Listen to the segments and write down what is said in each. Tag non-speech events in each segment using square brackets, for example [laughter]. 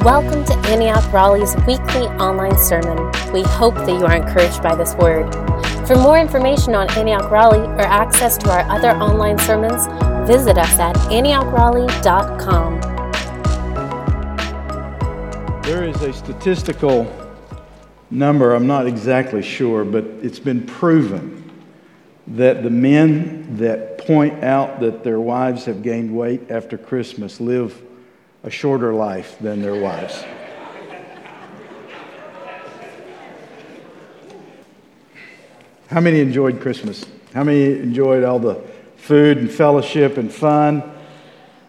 Welcome to Antioch Raleigh's weekly online sermon. We hope that you are encouraged by this word. For more information on Antioch Raleigh or access to our other online sermons, visit us at antiochraleigh.com. There is a statistical number, I'm not exactly sure, but it's been proven that the men that point out that their wives have gained weight after Christmas live a shorter life than their wives. How many enjoyed Christmas? How many enjoyed all the food and fellowship and fun?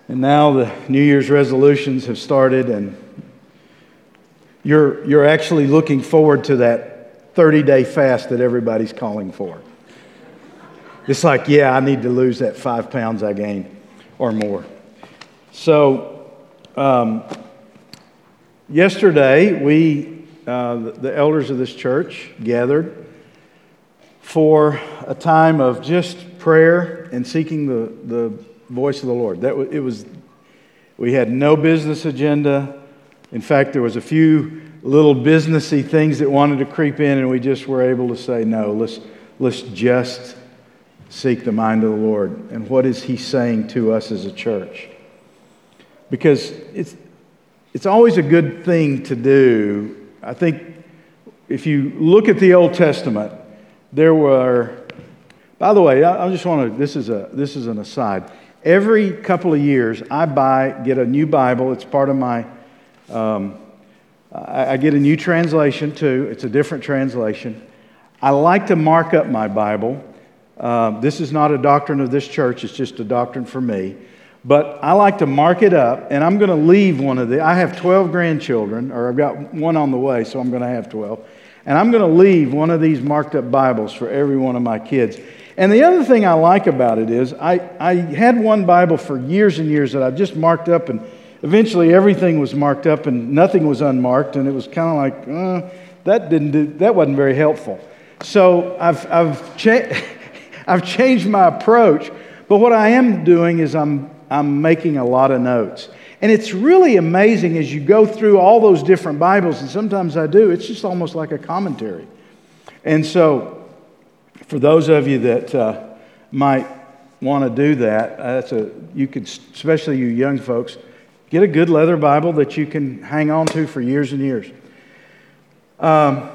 And now the New Year's resolutions have started, and you're, you're actually looking forward to that 30 day fast that everybody's calling for. It's like, yeah, I need to lose that five pounds I gained or more. So, um, yesterday, we, uh, the elders of this church, gathered for a time of just prayer and seeking the, the voice of the Lord. That it was, we had no business agenda. In fact, there was a few little businessy things that wanted to creep in, and we just were able to say, no, let's, let's just seek the mind of the Lord. And what is He saying to us as a church? Because it's, it's always a good thing to do. I think if you look at the Old Testament, there were, by the way, I, I just want to, this is, a, this is an aside. Every couple of years, I buy, get a new Bible. It's part of my, um, I, I get a new translation too. It's a different translation. I like to mark up my Bible. Uh, this is not a doctrine of this church, it's just a doctrine for me. But I like to mark it up, and I'm going to leave one of the. I have 12 grandchildren, or I've got one on the way, so I'm going to have 12. And I'm going to leave one of these marked up Bibles for every one of my kids. And the other thing I like about it is I, I had one Bible for years and years that I just marked up, and eventually everything was marked up and nothing was unmarked, and it was kind of like, uh, that, didn't do, that wasn't very helpful. So I've, I've, cha- [laughs] I've changed my approach. But what I am doing is I'm I'm making a lot of notes. And it's really amazing as you go through all those different Bibles, and sometimes I do, it's just almost like a commentary. And so, for those of you that uh, might want to do that, uh, that's a, you could, especially you young folks, get a good leather Bible that you can hang on to for years and years. Um,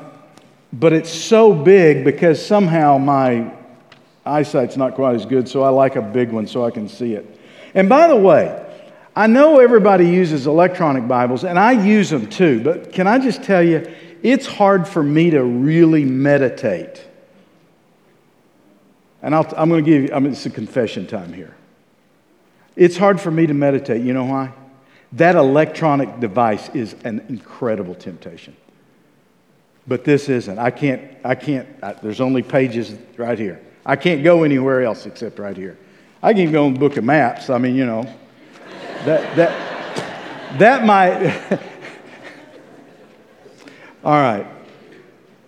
but it's so big because somehow my eyesight's not quite as good, so I like a big one so I can see it. And by the way, I know everybody uses electronic Bibles, and I use them too, but can I just tell you, it's hard for me to really meditate. And i am going to give you, I mean, it's a confession time here. It's hard for me to meditate. You know why? That electronic device is an incredible temptation. But this isn't. I can't, I can't, I, there's only pages right here. I can't go anywhere else except right here. I can even go in the book of maps. I mean, you know, that, that, that might. [laughs] All right.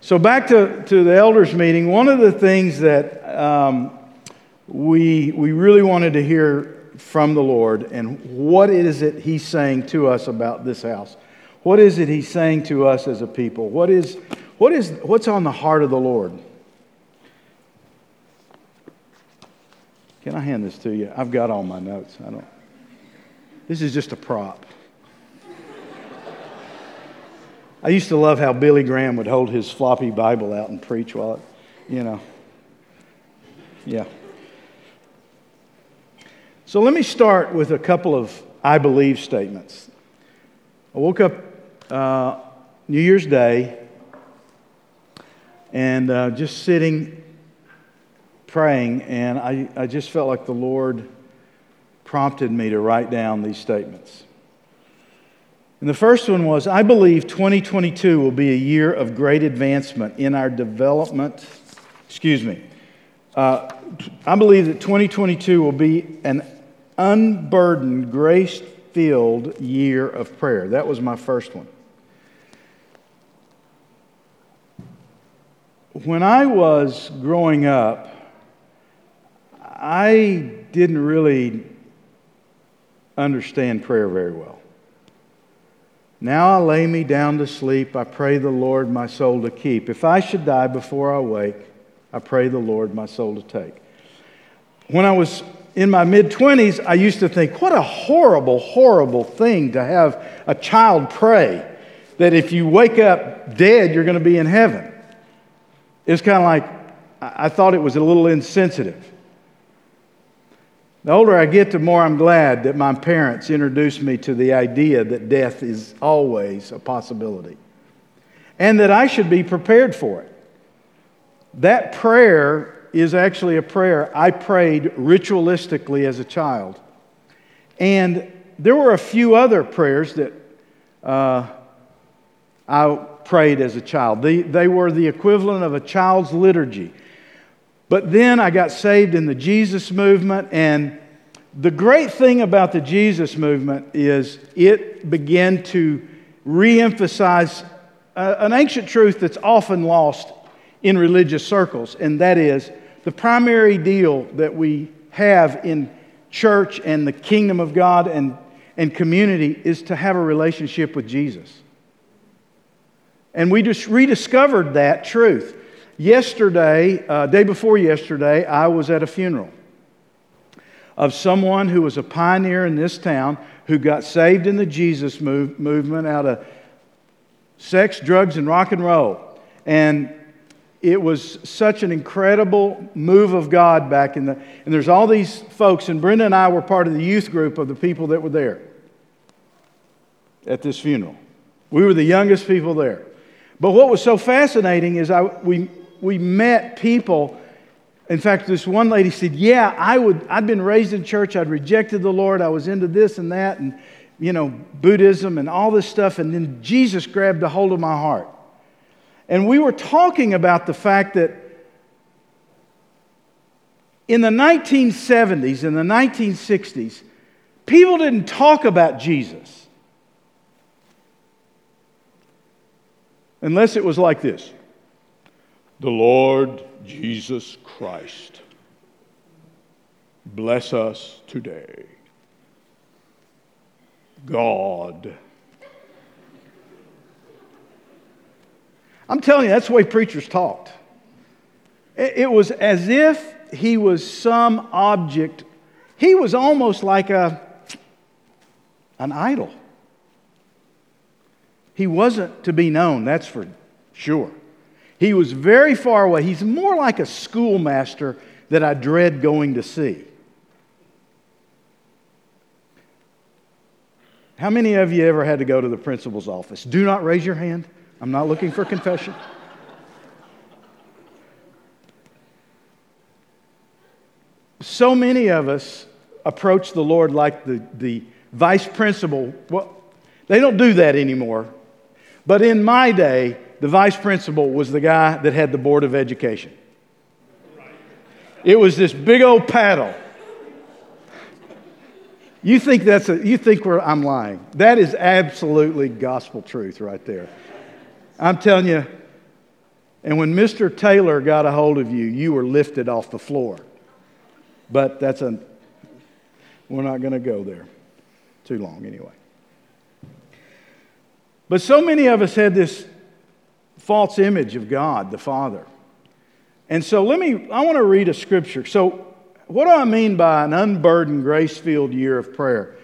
So back to, to the elders meeting, one of the things that um, we, we really wanted to hear from the Lord and what is it He's saying to us about this house? What is it He's saying to us as a people? What is, what is, what's on the heart of the Lord? Can I hand this to you? I've got all my notes. I don't. This is just a prop. I used to love how Billy Graham would hold his floppy Bible out and preach while it, you know. Yeah. So let me start with a couple of I believe statements. I woke up uh, New Year's Day and uh, just sitting praying, and I, I just felt like the Lord prompted me to write down these statements. And the first one was I believe 2022 will be a year of great advancement in our development. Excuse me. Uh, I believe that 2022 will be an unburdened, grace filled year of prayer. That was my first one. When I was growing up, I didn't really understand prayer very well. Now I lay me down to sleep. I pray the Lord my soul to keep. If I should die before I wake, I pray the Lord my soul to take. When I was in my mid 20s, I used to think, what a horrible, horrible thing to have a child pray that if you wake up dead, you're going to be in heaven. It's kind of like, I thought it was a little insensitive. The older I get, the more I'm glad that my parents introduced me to the idea that death is always a possibility and that I should be prepared for it. That prayer is actually a prayer I prayed ritualistically as a child. And there were a few other prayers that uh, I prayed as a child. They, they were the equivalent of a child's liturgy. But then I got saved in the Jesus movement, and the great thing about the Jesus movement is it began to re emphasize uh, an ancient truth that's often lost in religious circles, and that is the primary deal that we have in church and the kingdom of God and, and community is to have a relationship with Jesus. And we just rediscovered that truth. Yesterday, uh, day before yesterday, I was at a funeral of someone who was a pioneer in this town who got saved in the Jesus move, movement out of sex, drugs, and rock and roll. And it was such an incredible move of God back in the. And there's all these folks, and Brenda and I were part of the youth group of the people that were there at this funeral. We were the youngest people there. But what was so fascinating is I, we, we met people. In fact, this one lady said, Yeah, I would, I'd been raised in church. I'd rejected the Lord. I was into this and that and, you know, Buddhism and all this stuff. And then Jesus grabbed a hold of my heart. And we were talking about the fact that in the 1970s, in the 1960s, people didn't talk about Jesus. Unless it was like this The Lord Jesus Christ, bless us today. God. I'm telling you, that's the way preachers talked. It was as if he was some object. He was almost like a, an idol. He wasn't to be known, that's for sure. He was very far away. He's more like a schoolmaster that I dread going to see. How many of you ever had to go to the principal's office? Do not raise your hand. I'm not looking for confession. So many of us approach the Lord like the, the vice principal. Well, they don't do that anymore. But in my day, the vice principal was the guy that had the Board of Education. It was this big old paddle. You think that's a, you think I'm lying. That is absolutely gospel truth right there. I'm telling you, and when Mr. Taylor got a hold of you, you were lifted off the floor. But that's a, we're not going to go there too long anyway. But so many of us had this false image of God, the Father. And so let me, I want to read a scripture. So, what do I mean by an unburdened, grace filled year of prayer?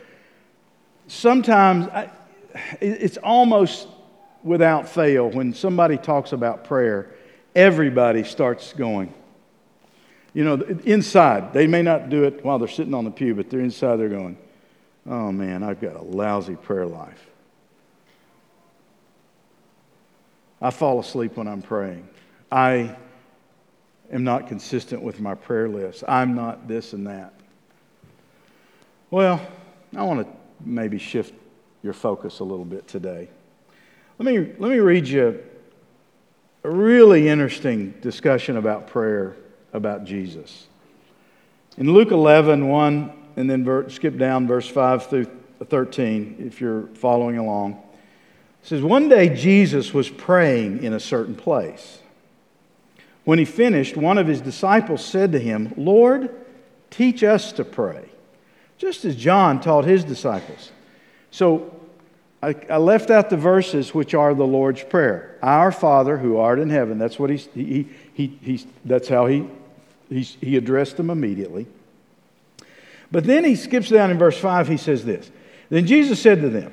Sometimes I, it's almost without fail when somebody talks about prayer, everybody starts going. You know, inside, they may not do it while they're sitting on the pew, but they're inside, they're going, oh man, I've got a lousy prayer life. I fall asleep when I'm praying. I am not consistent with my prayer list. I'm not this and that. Well, I want to maybe shift your focus a little bit today. Let me, let me read you a really interesting discussion about prayer about Jesus. In Luke 11, 1, and then skip down verse 5 through 13 if you're following along. It says, One day Jesus was praying in a certain place. When he finished, one of his disciples said to him, Lord, teach us to pray, just as John taught his disciples. So I, I, left out the verses which are the Lord's Prayer. Our Father who art in heaven. That's what he, he, that's how he, he addressed them immediately. But then he skips down in verse 5, he says this Then Jesus said to them,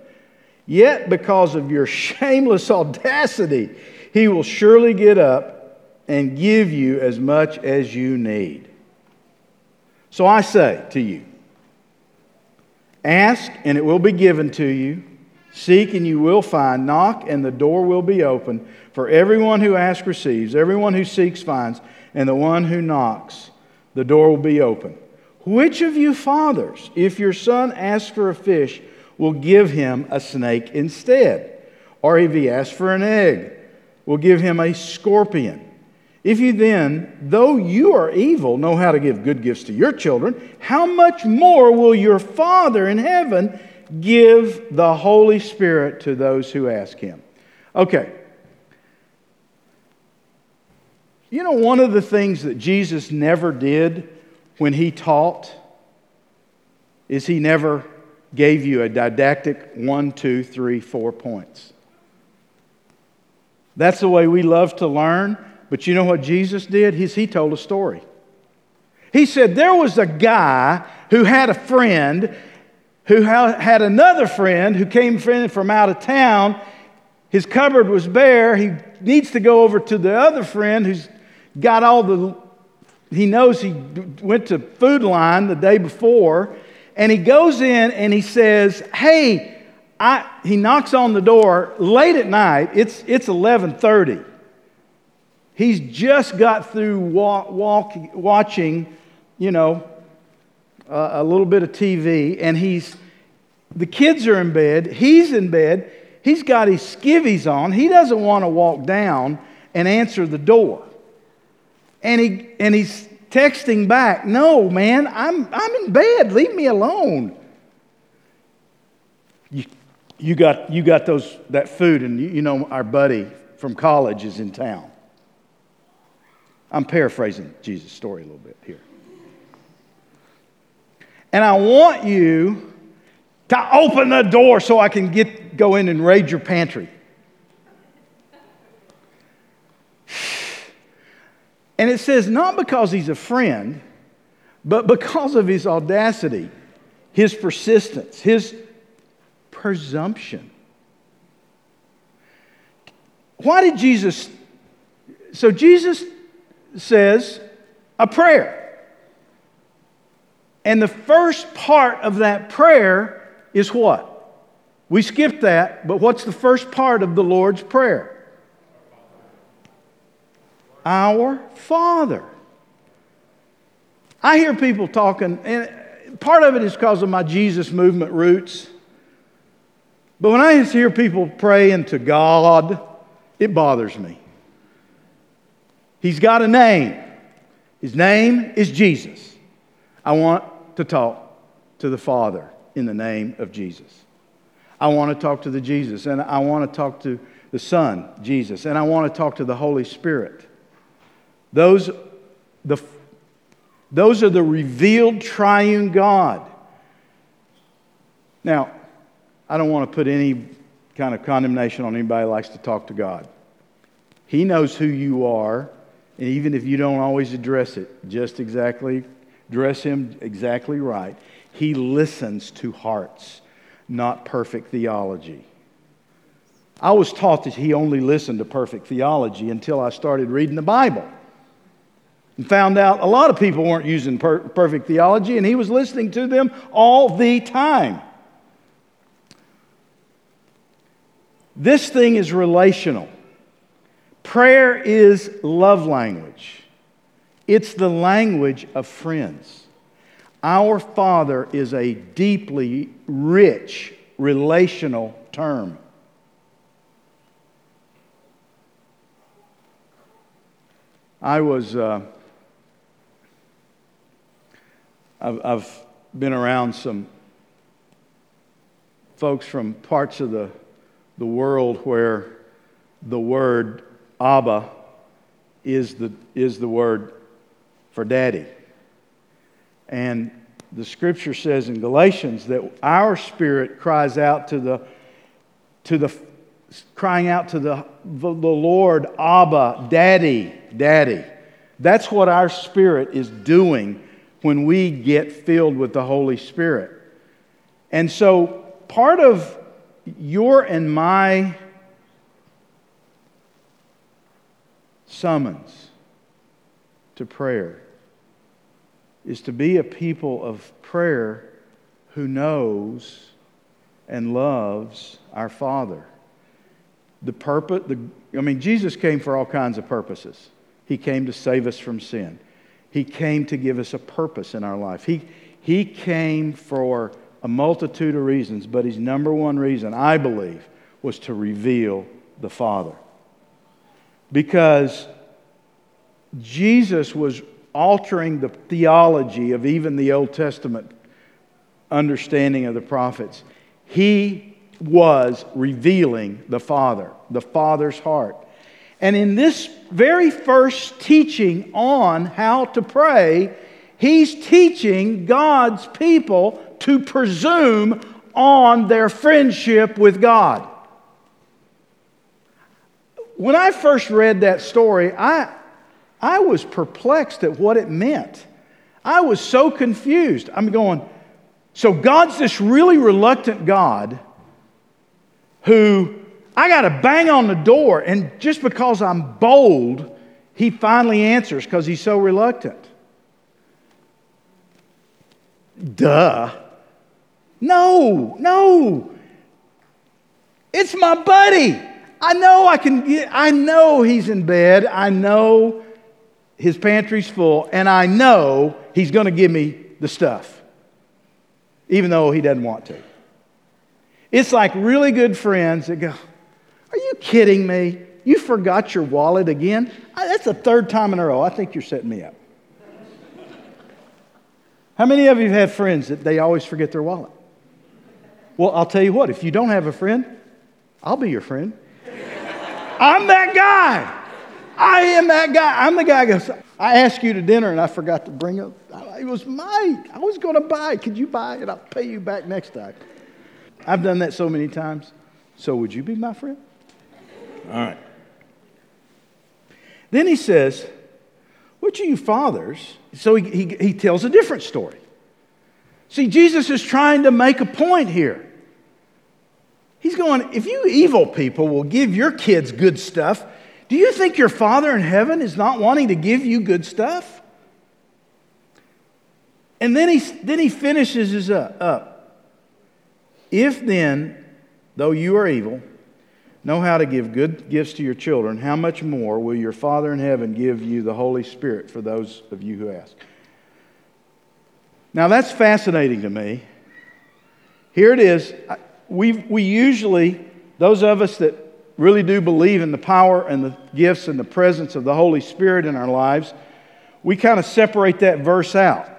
yet because of your shameless [laughs] audacity, he will surely get up and give you as much as you need. So I say to you, ask and it will be given to you. Seek and you will find. Knock and the door will be open. For everyone who asks receives, everyone who seeks finds, and the one who knocks, the door will be open. Which of you fathers, if your son asks for a fish, will give him a snake instead? Or if he asks for an egg, will give him a scorpion? If you then, though you are evil, know how to give good gifts to your children, how much more will your Father in heaven give the Holy Spirit to those who ask him? Okay. You know, one of the things that Jesus never did when he taught is he never gave you a didactic one, two, three, four points. That's the way we love to learn. But you know what Jesus did? He's, he told a story. He said there was a guy who had a friend who had another friend who came from out of town. His cupboard was bare. He needs to go over to the other friend who's got all the he knows he went to Food Lion the day before, and he goes in and he says, Hey, I, he knocks on the door late at night. It's, it's 1130. He's just got through walk, walk, watching, you know, uh, a little bit of TV, and he's, the kids are in bed. He's in bed. He's got his skivvies on. He doesn't want to walk down and answer the door. And, he, and he's texting back, No, man, I'm, I'm in bed. Leave me alone. You, you, got, you got those, that food, and you, you know our buddy from college is in town. I'm paraphrasing Jesus' story a little bit here. And I want you to open the door so I can get, go in and raid your pantry. And it says, not because he's a friend, but because of his audacity, his persistence, his presumption. Why did Jesus? So Jesus says a prayer. And the first part of that prayer is what? We skipped that, but what's the first part of the Lord's Prayer? Our Father. I hear people talking, and part of it is because of my Jesus movement roots. But when I hear people praying to God, it bothers me. He's got a name. His name is Jesus. I want to talk to the Father in the name of Jesus. I want to talk to the Jesus, and I want to talk to the Son, Jesus, and I want to talk to the Holy Spirit. Those, the, those are the revealed triune God. Now, I don't want to put any kind of condemnation on anybody who likes to talk to God. He knows who you are, and even if you don't always address it just exactly, dress him exactly right, he listens to hearts, not perfect theology. I was taught that he only listened to perfect theology until I started reading the Bible and found out a lot of people weren't using per- perfect theology, and he was listening to them all the time. This thing is relational. Prayer is love language, it's the language of friends. Our Father is a deeply rich relational term. I was. Uh, I've, I've been around some folks from parts of the, the world where the word Abba is the, is the word for daddy. And the scripture says in Galatians that our spirit cries out to the, to the crying out to the, the Lord, Abba, Daddy, Daddy. That's what our spirit is doing when we get filled with the Holy Spirit. And so, part of your and my summons to prayer is to be a people of prayer who knows and loves our Father. The purpose, the, I mean, Jesus came for all kinds of purposes. He came to save us from sin. He came to give us a purpose in our life. He, he came for a multitude of reasons, but his number one reason, I believe, was to reveal the Father. Because Jesus was altering the theology of even the Old Testament understanding of the prophets. He was revealing the Father, the Father's heart. And in this very first teaching on how to pray, he's teaching God's people to presume on their friendship with God. When I first read that story, I, I was perplexed at what it meant. I was so confused. I'm going, so God's this really reluctant God who I got to bang on the door, and just because I'm bold, he finally answers because he's so reluctant. Duh. No, no. It's my buddy. I know I can get, I know he's in bed. I know his pantry's full, and I know he's going to give me the stuff, even though he doesn't want to. It's like really good friends that go, Are you kidding me? You forgot your wallet again? Uh, that's the third time in a row. I think you're setting me up. How many of you have had friends that they always forget their wallet? Well, I'll tell you what, if you don't have a friend, I'll be your friend. I'm that guy. I am that guy. I'm the guy who goes, I asked you to dinner and I forgot to bring it. It was mine. I was going to buy it. Could you buy it? I'll pay you back next time. I've done that so many times. So would you be my friend? All right. Then he says, Which of you fathers? So he, he, he tells a different story. See, Jesus is trying to make a point here. He's going, if you evil people will give your kids good stuff, do you think your Father in heaven is not wanting to give you good stuff? And then he, then he finishes his up, up. If then, though you are evil, know how to give good gifts to your children, how much more will your Father in heaven give you the Holy Spirit for those of you who ask? Now that's fascinating to me. Here it is. We, we usually, those of us that really do believe in the power and the gifts and the presence of the Holy Spirit in our lives, we kind of separate that verse out.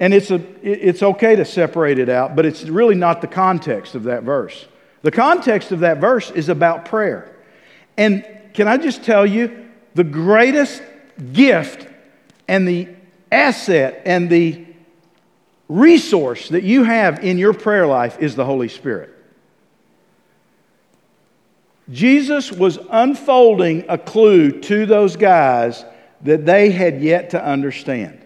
And it's, a, it's okay to separate it out, but it's really not the context of that verse. The context of that verse is about prayer. And can I just tell you, the greatest gift and the asset and the resource that you have in your prayer life is the Holy Spirit. Jesus was unfolding a clue to those guys that they had yet to understand.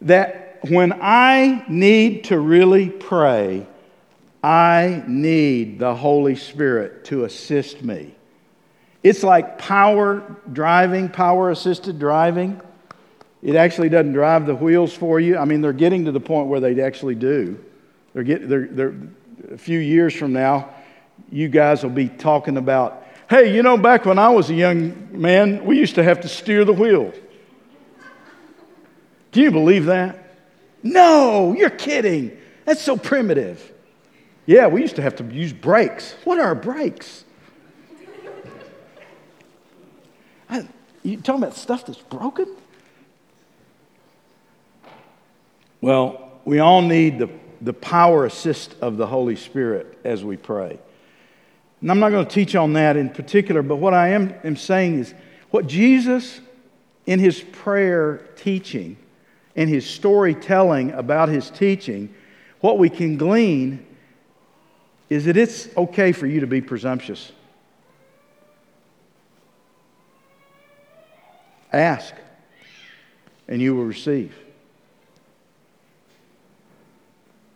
That when I need to really pray, I need the Holy Spirit to assist me. It's like power driving, power assisted driving. It actually doesn't drive the wheels for you. I mean, they're getting to the point where they actually do. They're, get, they're, they're a few years from now, you guys will be talking about, hey, you know, back when I was a young man, we used to have to steer the wheel. Can you believe that? No, you're kidding. That's so primitive. Yeah, we used to have to use brakes. What are brakes? You talking about stuff that's broken? Well, we all need the, the power assist of the Holy Spirit as we pray. And I'm not going to teach on that in particular, but what I am, am saying is what Jesus, in his prayer teaching, in his storytelling about his teaching, what we can glean is that it's okay for you to be presumptuous. Ask, and you will receive.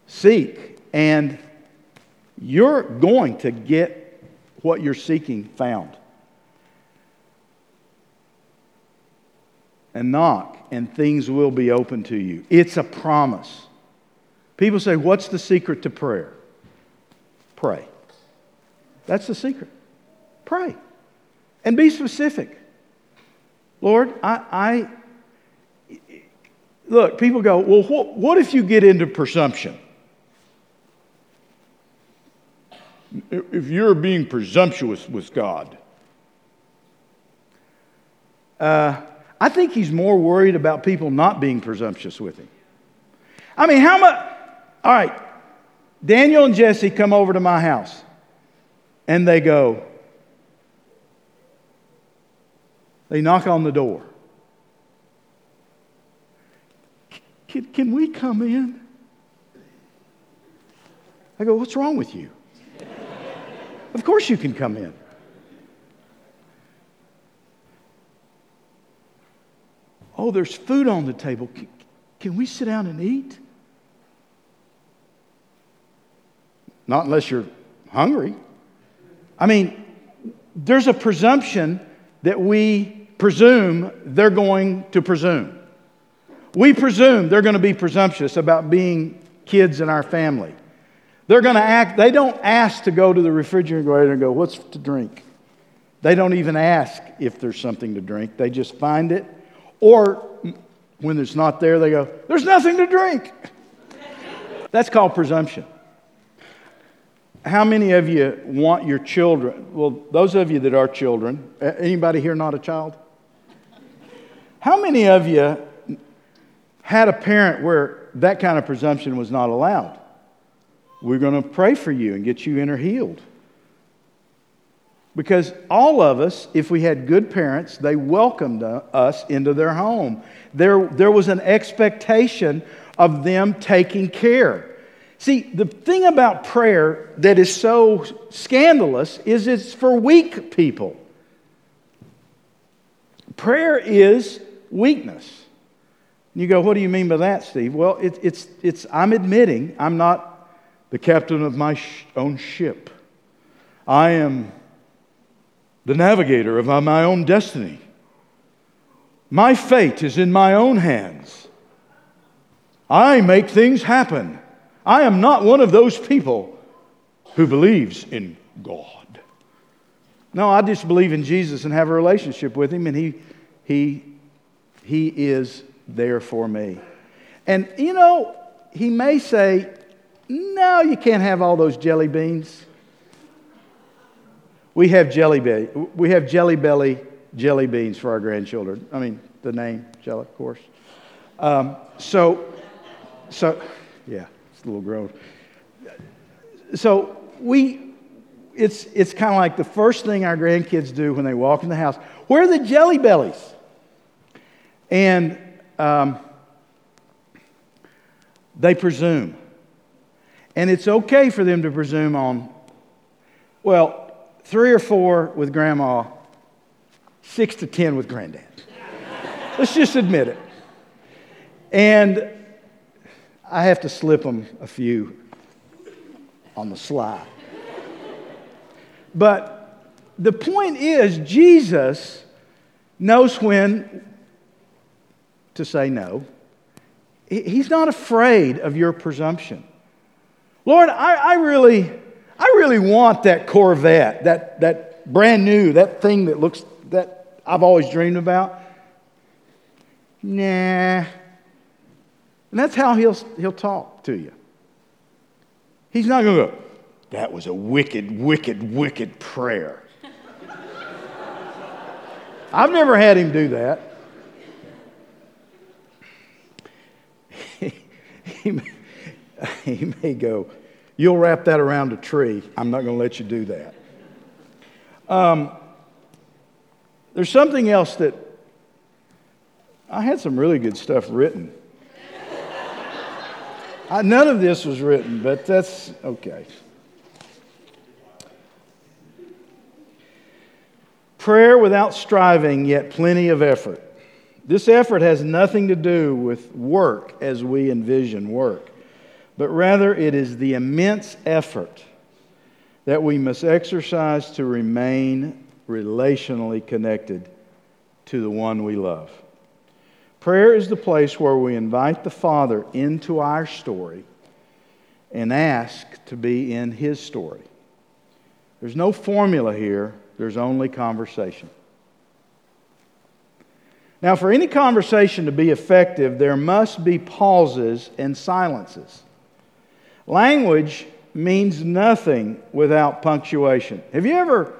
Seek, and you're going to get what you're seeking found. And knock, and things will be open to you. It's a promise. People say, What's the secret to prayer? Pray. That's the secret. Pray. And be specific. Lord, I, I look, people go, Well, what, what if you get into presumption? if you're being presumptuous with God. Uh, I think he's more worried about people not being presumptuous with him. I mean, how much? All right, Daniel and Jesse come over to my house and they go, they knock on the door. Can, can we come in? I go, What's wrong with you? Of course you can come in. Oh, there's food on the table. Can, can we sit down and eat? Not unless you're hungry. I mean, there's a presumption that we presume they're going to presume. We presume they're going to be presumptuous about being kids in our family. They're going to act, they don't ask to go to the refrigerator and go, What's to drink? They don't even ask if there's something to drink. They just find it. Or when it's not there, they go, There's nothing to drink. That's called presumption. How many of you want your children? Well, those of you that are children, anybody here not a child? How many of you had a parent where that kind of presumption was not allowed? We're going to pray for you and get you inner healed. Because all of us, if we had good parents, they welcomed uh, us into their home. There, there was an expectation of them taking care. See, the thing about prayer that is so scandalous is it's for weak people. Prayer is weakness. You go, what do you mean by that, Steve? Well, it, it's, it's, I'm admitting I'm not the captain of my own ship. I am the navigator of my own destiny. My fate is in my own hands. I make things happen. I am not one of those people who believes in God. No, I just believe in Jesus and have a relationship with Him, and He, he, he is there for me. And you know, He may say, no, you can't have all those jelly beans. We have jelly belly. We have jelly belly jelly beans for our grandchildren. I mean, the name jelly, of course. Um, so, so, yeah, little gross. So we, it's it's kind of like the first thing our grandkids do when they walk in the house. Where are the jelly bellies? And um, they presume. And it's okay for them to presume on, well, three or four with grandma, six to ten with granddad. Let's just admit it. And I have to slip them a few on the sly. But the point is, Jesus knows when to say no. He's not afraid of your presumption. Lord, I, I, really, I really want that Corvette, that, that brand new, that thing that looks, that I've always dreamed about. Nah. And that's how he'll, he'll talk to you. He's not going to go, that was a wicked, wicked, wicked prayer. [laughs] I've never had him do that. [laughs] he, may, [laughs] he may go, You'll wrap that around a tree. I'm not going to let you do that. Um, there's something else that I had some really good stuff written. I, none of this was written, but that's okay. Prayer without striving, yet plenty of effort. This effort has nothing to do with work as we envision work, but rather it is the immense effort that we must exercise to remain relationally connected to the one we love. Prayer is the place where we invite the Father into our story and ask to be in His story. There's no formula here, there's only conversation. Now, for any conversation to be effective, there must be pauses and silences. Language means nothing without punctuation. Have you ever,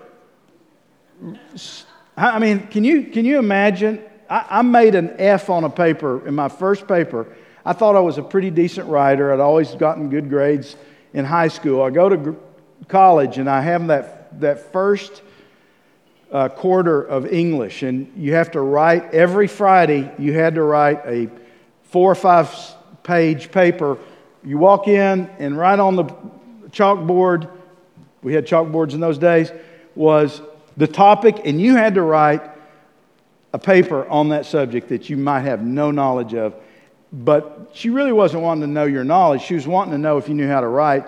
I mean, can you, can you imagine? I, I made an F on a paper in my first paper. I thought I was a pretty decent writer. I'd always gotten good grades in high school. I go to college and I have that, that first uh, quarter of English, and you have to write every Friday, you had to write a four or five page paper. You walk in, and right on the chalkboard, we had chalkboards in those days, was the topic, and you had to write a paper on that subject that you might have no knowledge of. But she really wasn't wanting to know your knowledge. She was wanting to know if you knew how to write.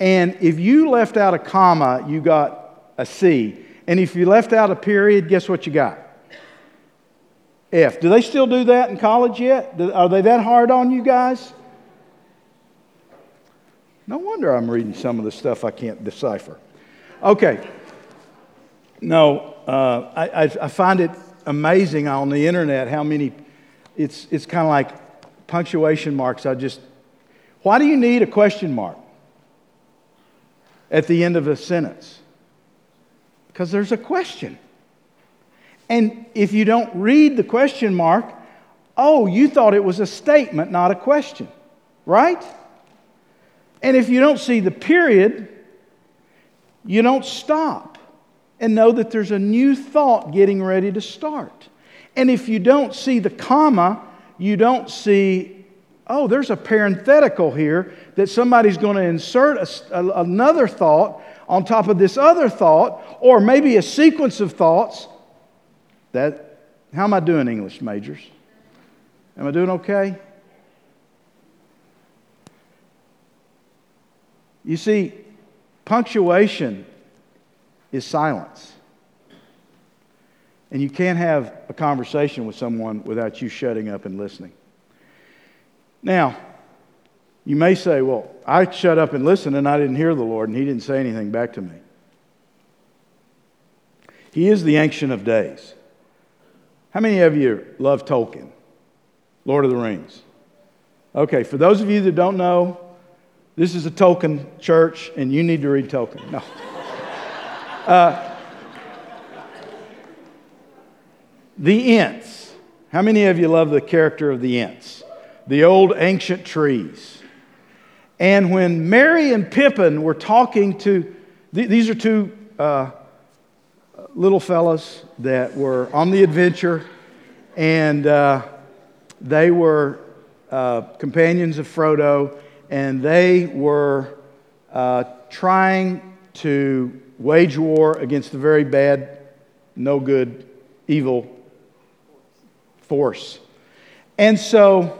And if you left out a comma, you got a C. And if you left out a period, guess what you got? F. Do they still do that in college yet? Are they that hard on you guys? No wonder I'm reading some of the stuff I can't decipher. Okay. No, uh, I, I, find it amazing on the internet how many, it's, it's kind of like punctuation marks. I just, why do you need a question mark at the end of a sentence? Because there's a question. And if you don't read the question mark, oh, you thought it was a statement, not a question, right? And if you don't see the period, you don't stop and know that there's a new thought getting ready to start. And if you don't see the comma, you don't see, oh, there's a parenthetical here that somebody's going to insert a, a, another thought on top of this other thought, or maybe a sequence of thoughts. That, how am I doing, English majors? Am I doing okay? You see, punctuation is silence. And you can't have a conversation with someone without you shutting up and listening. Now, you may say, Well, I shut up and listened and I didn't hear the Lord and He didn't say anything back to me. He is the Ancient of Days. How many of you love Tolkien? Lord of the Rings. Okay, for those of you that don't know, this is a Tolkien church and you need to read Tolkien. No. Uh, the Ents. How many of you love the character of the Ents? The old ancient trees. And when Merry and Pippin were talking to, th- these are two uh, little fellas that were on the adventure, and uh, they were uh, companions of Frodo, and they were uh, trying to wage war against the very bad, no good, evil force. And so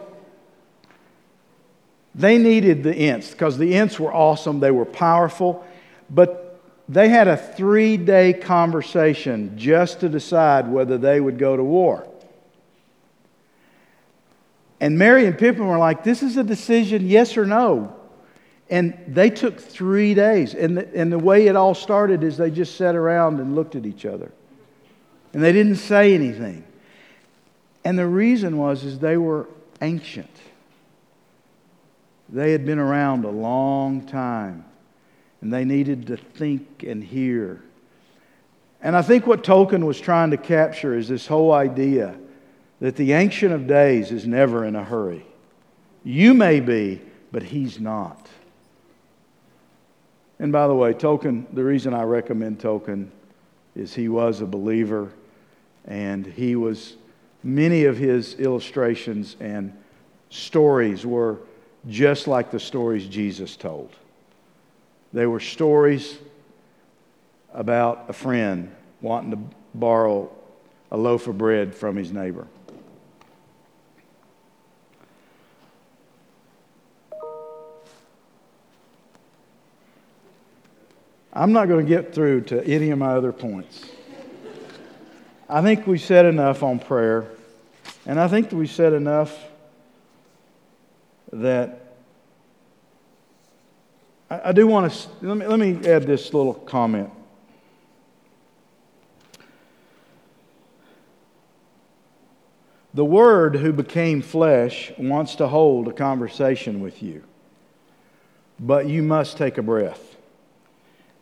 they needed the Ents because the Ents were awesome, they were powerful, but they had a three day conversation just to decide whether they would go to war. And Merry and Pippin were like, This is a decision, yes or no. And they took three days. And the, and the way it all started is they just sat around and looked at each other. And they didn't say anything. And the reason was is they were ancient. They had been around a long time, and they needed to think and hear. And I think what Tolkien was trying to capture is this whole idea that the Ancient of Days is never in a hurry. You may be, but he's not. And by the way, Tolkien, the reason I recommend Tolkien is he was a believer and he was, many of his illustrations and stories were just like the stories Jesus told. They were stories about a friend wanting to borrow a loaf of bread from his neighbor. I'm not going to get through to any of my other points. I think we said enough on prayer, and I think we said enough that I, I do want to let me, let me add this little comment. The Word who became flesh wants to hold a conversation with you, but you must take a breath.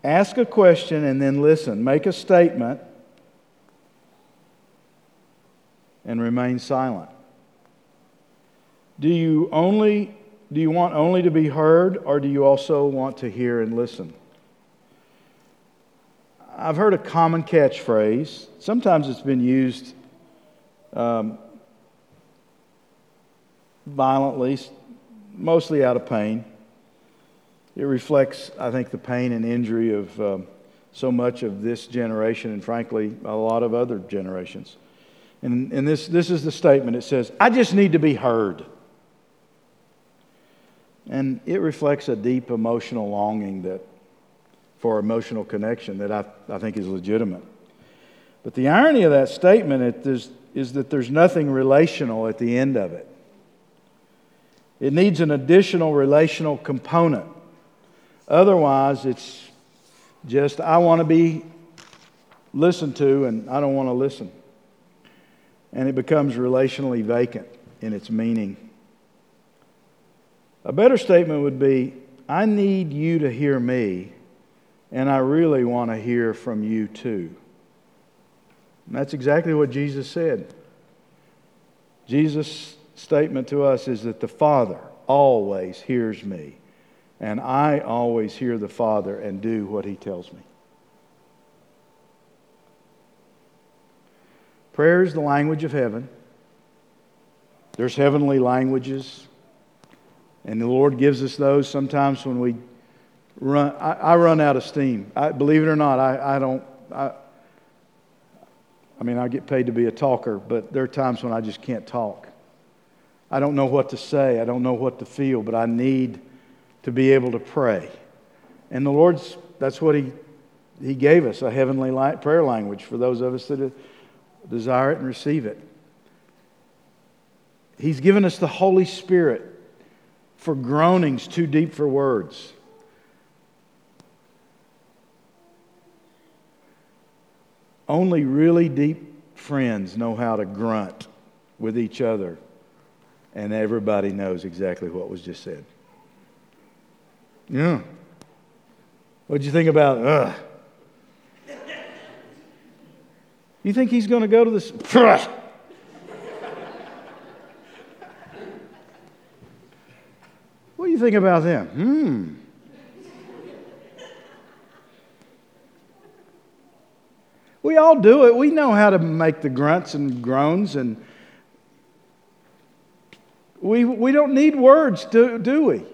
Ask a question and then listen. Make a statement and remain silent. Do you only do you want only to be heard or do you also want to hear and listen? I've heard a common catchphrase. Sometimes it's been used um, violently, mostly out of pain. It reflects, I think, the pain and injury of um, so much of this generation and, frankly, a lot of other generations. And, and this, this is the statement it says, I just need to be heard. And it reflects a deep emotional longing that, for emotional connection that I, I think is legitimate. But the irony of that statement is, is that there's nothing relational at the end of it. It needs an additional relational component. Otherwise, it's just, I want to be listened to and I don't want to listen. And it becomes relationally vacant in its meaning. A better statement would be I need you to hear me, and I really want to hear from you too. And that's exactly what Jesus said. Jesus' statement to us is that the Father always hears me and I always hear the Father and do what He tells me. Prayer is the language of heaven. There's heavenly languages, and the Lord gives us those sometimes when we run. I, I run out of steam. I, believe it or not, I, I don't. I, I mean, I get paid to be a talker, but there are times when I just can't talk. I don't know what to say. I don't know what to feel, but I need to be able to pray. And the Lord's, that's what He, he gave us a heavenly prayer language for those of us that uh, desire it and receive it. He's given us the Holy Spirit for groanings too deep for words. Only really deep friends know how to grunt with each other, and everybody knows exactly what was just said. Yeah. What'd you think about, ugh? You think he's going to go to this? what do you think about them? Hmm. We all do it. We know how to make the grunts and groans, and we, we don't need words, do, do we?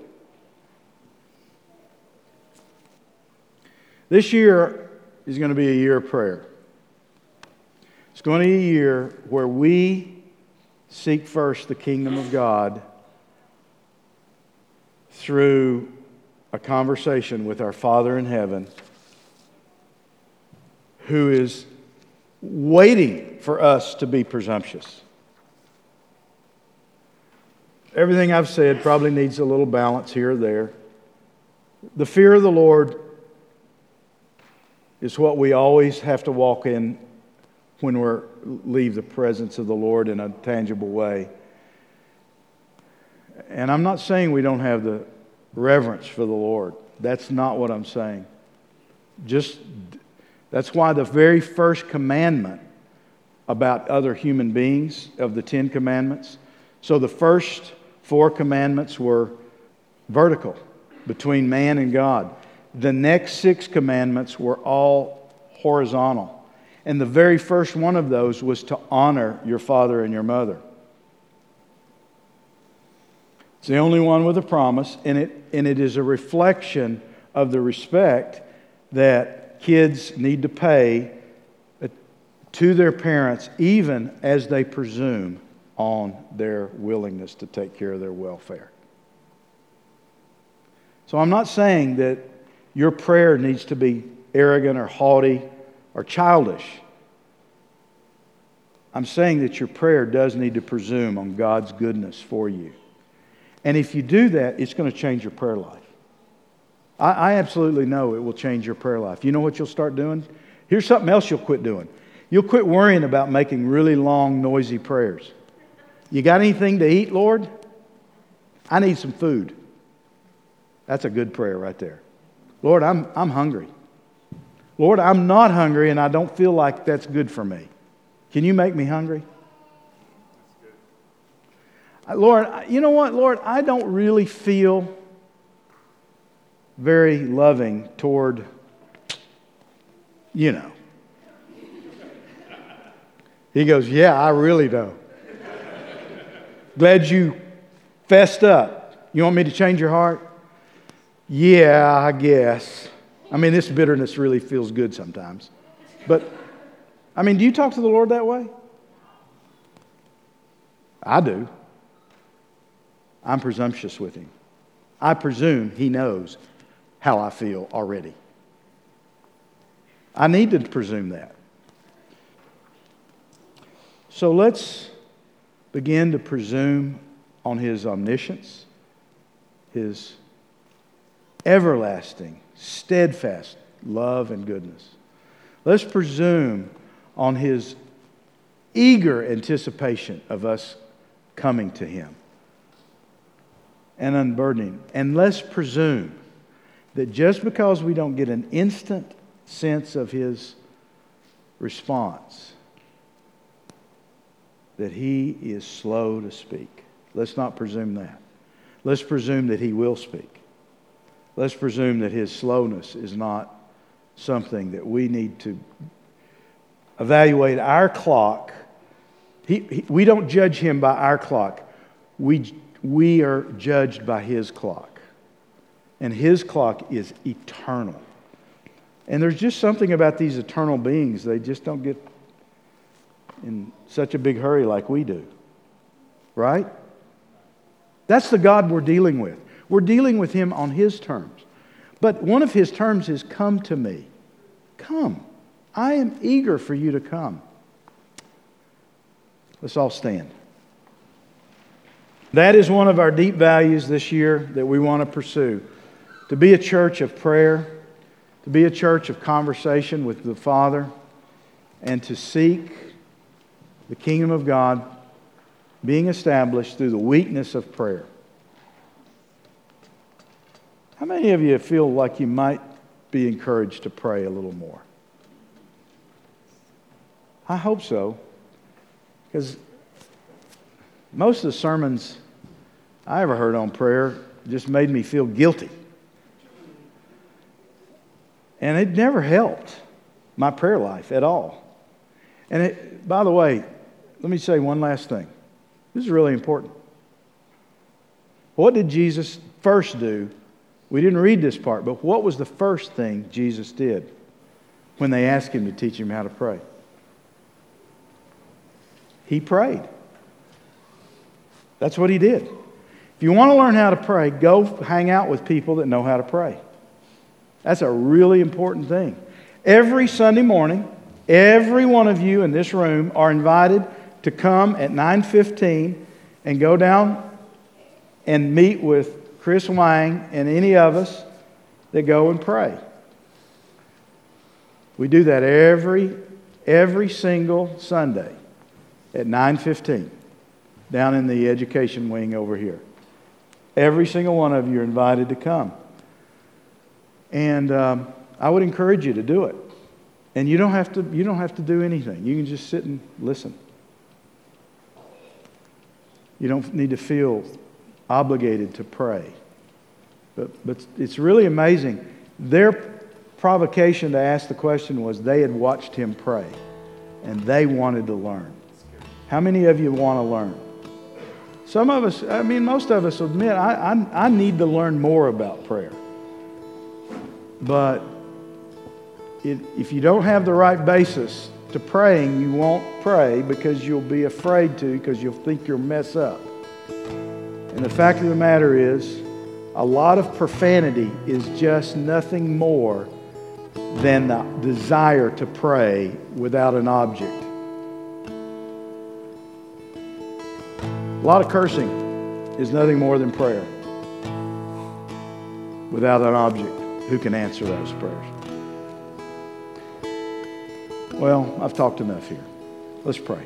This year is going to be a year of prayer. It's going to be a year where we seek first the kingdom of God through a conversation with our Father in heaven who is waiting for us to be presumptuous. Everything I've said probably needs a little balance here or there. The fear of the Lord is what we always have to walk in when we leave the presence of the Lord in a tangible way. And I'm not saying we don't have the reverence for the Lord. That's not what I'm saying. Just That's why the very first commandment about other human beings of the Ten Commandments. So the first four commandments were vertical between man and God. The next six commandments were all horizontal. And the very first one of those was to honor your father and your mother. It's the only one with a promise, and it, and it is a reflection of the respect that kids need to pay uh, to their parents, even as they presume on their willingness to take care of their welfare. So I'm not saying that your prayer needs to be arrogant or haughty or childish. I'm saying that your prayer does need to presume on God's goodness for you. And if you do that, it's going to change your prayer life. I, I, absolutely know it will change your prayer life. You know what you'll start doing? Here's something else you'll quit doing. You'll quit worrying about making really long, noisy prayers. You got anything to eat, Lord? I need some food. That's a good prayer right there. Lord, I'm, I'm hungry. Lord, I'm not hungry and I don't feel like that's good for me. Can you make me hungry? Uh, Lord, you know what, Lord? I don't really feel very loving toward, you know. He goes, Yeah, I really don't. Glad you fessed up. You want me to change your heart? Yeah, I guess. I mean, this bitterness really feels good sometimes. But, I mean, do you talk to the Lord that way? I do. I'm presumptuous with him. I presume he knows how I feel already. I need to presume that. So let's begin to presume on his omniscience, his everlasting, steadfast love and goodness. Let's presume on his eager anticipation of us coming to him and unburdening. And let's presume that just because we don't get an instant sense of his response, that he is slow to speak. Let's not presume that. Let's presume that he will speak. Let's presume that his slowness is not something that we need to evaluate our clock. He, he, we don't judge him by our clock. We we are judged by His clock. And His clock is eternal. And there's just something about these eternal beings, they just don't get in such a big hurry like we do. Right? That's the God we're dealing with. We're dealing with Him on His terms. But one of His terms is come to me. Come. I am eager for you to come. Let's all stand. That is one of our deep values this year that we want to pursue to be a church of prayer, to be a church of conversation with the Father, and to seek the kingdom of God being established through the weakness of prayer. How many of you feel like you might be encouraged to pray a little more? I hope so, because most of the sermons I ever heard on prayer just made me feel guilty. And it never helped my prayer life at all. And it, by the way, let me say one last thing. This is really important. What did Jesus first do? We didn't read this part, but what was the first thing Jesus did when they asked him to teach him how to pray? He prayed. That's what he did. If you want to learn how to pray, go hang out with people that know how to pray. That's a really important thing. Every Sunday morning, every one of you in this room are invited to come at 9:15 and go down and meet with Chris Wang and any of us that go and pray. We do that every every single Sunday at 9:15 down in the education wing over here. Every single one of you are invited to come. And um, I would encourage you to do it. And you don't have to, you don't have to do anything. You can just sit and listen. You don't need to feel obligated to pray. But, but it's really amazing. Their provocation to ask the question was they had watched him pray and they wanted to learn. How many of you want to learn? Some of us, I mean, most of us admit, I, I, I need to learn more about prayer. But it, if you don't have the right basis to praying, you won't pray because you'll be afraid to because you'll think you'll mess up. And the fact of the matter is, a lot of profanity is just nothing more than the desire to pray without an object. A lot of cursing is nothing more than prayer without an object who can answer those prayers. Well, I've talked enough here. Let's pray.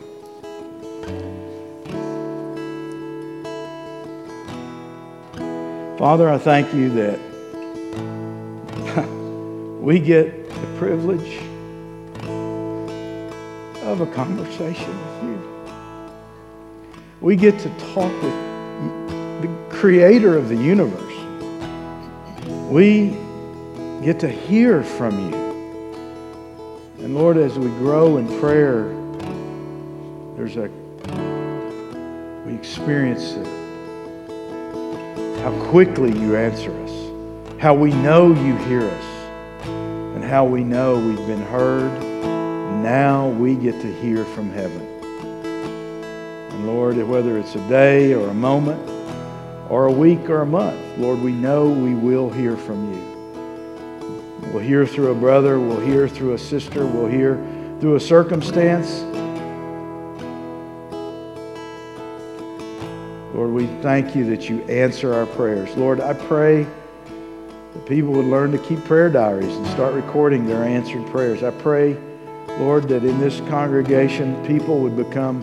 Father, I thank you that [laughs] we get the privilege of a conversation with you we get to talk with the creator of the universe. We get to hear from you. And Lord, as we grow in prayer, there's a, we experience it, how quickly you answer us, how we know you hear us, and how we know we've been heard. Now we get to hear from heaven. And Lord, whether it's a day or a moment or a week or a month, Lord, we know we will hear from you. We'll hear through a brother, we'll hear through a sister, we'll hear through a circumstance. Lord, we thank you that you answer our prayers. Lord, I pray that people would learn to keep prayer diaries and start recording their answered prayers. I pray, Lord, that in this congregation, people would become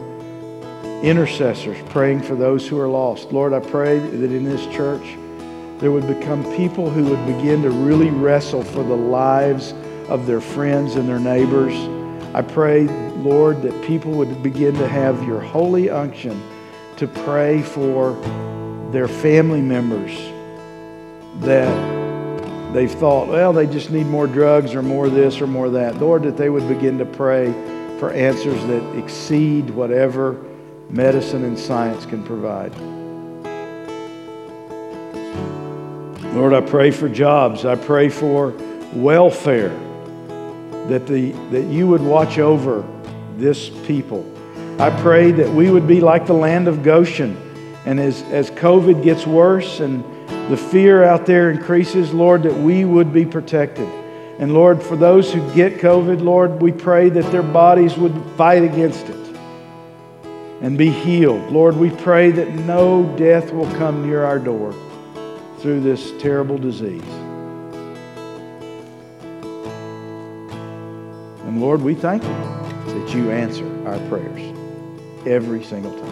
intercessors praying for those who are lost. Lord, I pray that in this church there would become people who would begin to really wrestle for the lives of their friends and their neighbors. I pray, Lord, that people would begin to have your holy unction to pray for their family members that they've thought, well, they just need more drugs or more this or more that. Lord, that they would begin to pray for answers that exceed whatever medicine and science can provide. Lord, I pray for jobs. I pray for welfare, that, the, that you would watch over this people. I pray that we would be like the land of Goshen. And as, as COVID gets worse and the fear out there increases, Lord, that we would be protected. And Lord, for those who get COVID, Lord, we pray that their bodies would fight against it and be healed. Lord, we pray that no death will come near our door through this terrible disease. And Lord, we thank you that you answer our prayers every single time.